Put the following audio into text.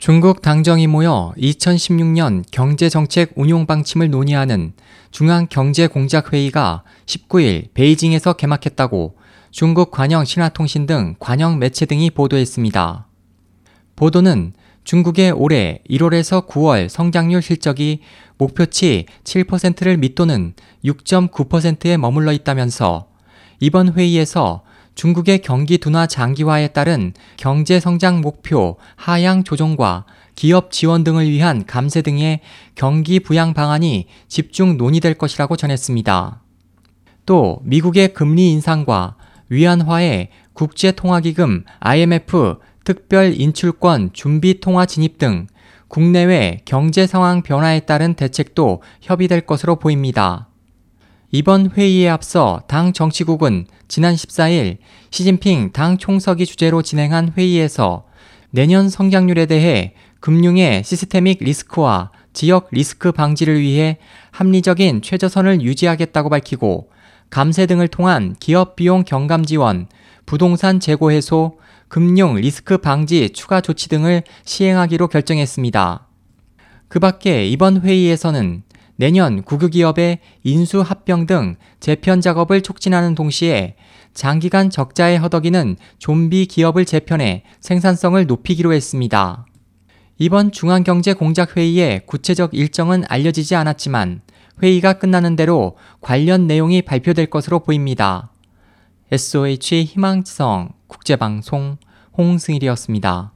중국 당정이 모여 2016년 경제정책 운용 방침을 논의하는 중앙경제공작회의가 19일 베이징에서 개막했다고 중국 관영 신화통신 등 관영 매체 등이 보도했습니다. 보도는 중국의 올해 1월에서 9월 성장률 실적이 목표치 7%를 밑도는 6.9%에 머물러 있다면서 이번 회의에서 중국의 경기 둔화 장기화에 따른 경제 성장 목표 하향 조정과 기업 지원 등을 위한 감세 등의 경기 부양 방안이 집중 논의될 것이라고 전했습니다. 또 미국의 금리 인상과 위안화의 국제통화기금 IMF 특별 인출권 준비 통화 진입 등 국내외 경제 상황 변화에 따른 대책도 협의될 것으로 보입니다. 이번 회의에 앞서 당 정치국은 지난 14일 시진핑 당 총석이 주제로 진행한 회의에서 내년 성장률에 대해 금융의 시스테믹 리스크와 지역 리스크 방지를 위해 합리적인 최저선을 유지하겠다고 밝히고 감세 등을 통한 기업 비용 경감 지원, 부동산 재고 해소, 금융 리스크 방지 추가 조치 등을 시행하기로 결정했습니다. 그 밖에 이번 회의에서는 내년 국유기업의 인수 합병 등 재편 작업을 촉진하는 동시에 장기간 적자에 허덕이는 좀비 기업을 재편해 생산성을 높이기로 했습니다. 이번 중앙경제공작회의의 구체적 일정은 알려지지 않았지만 회의가 끝나는 대로 관련 내용이 발표될 것으로 보입니다. SOH 희망지성 국제방송 홍승일이었습니다.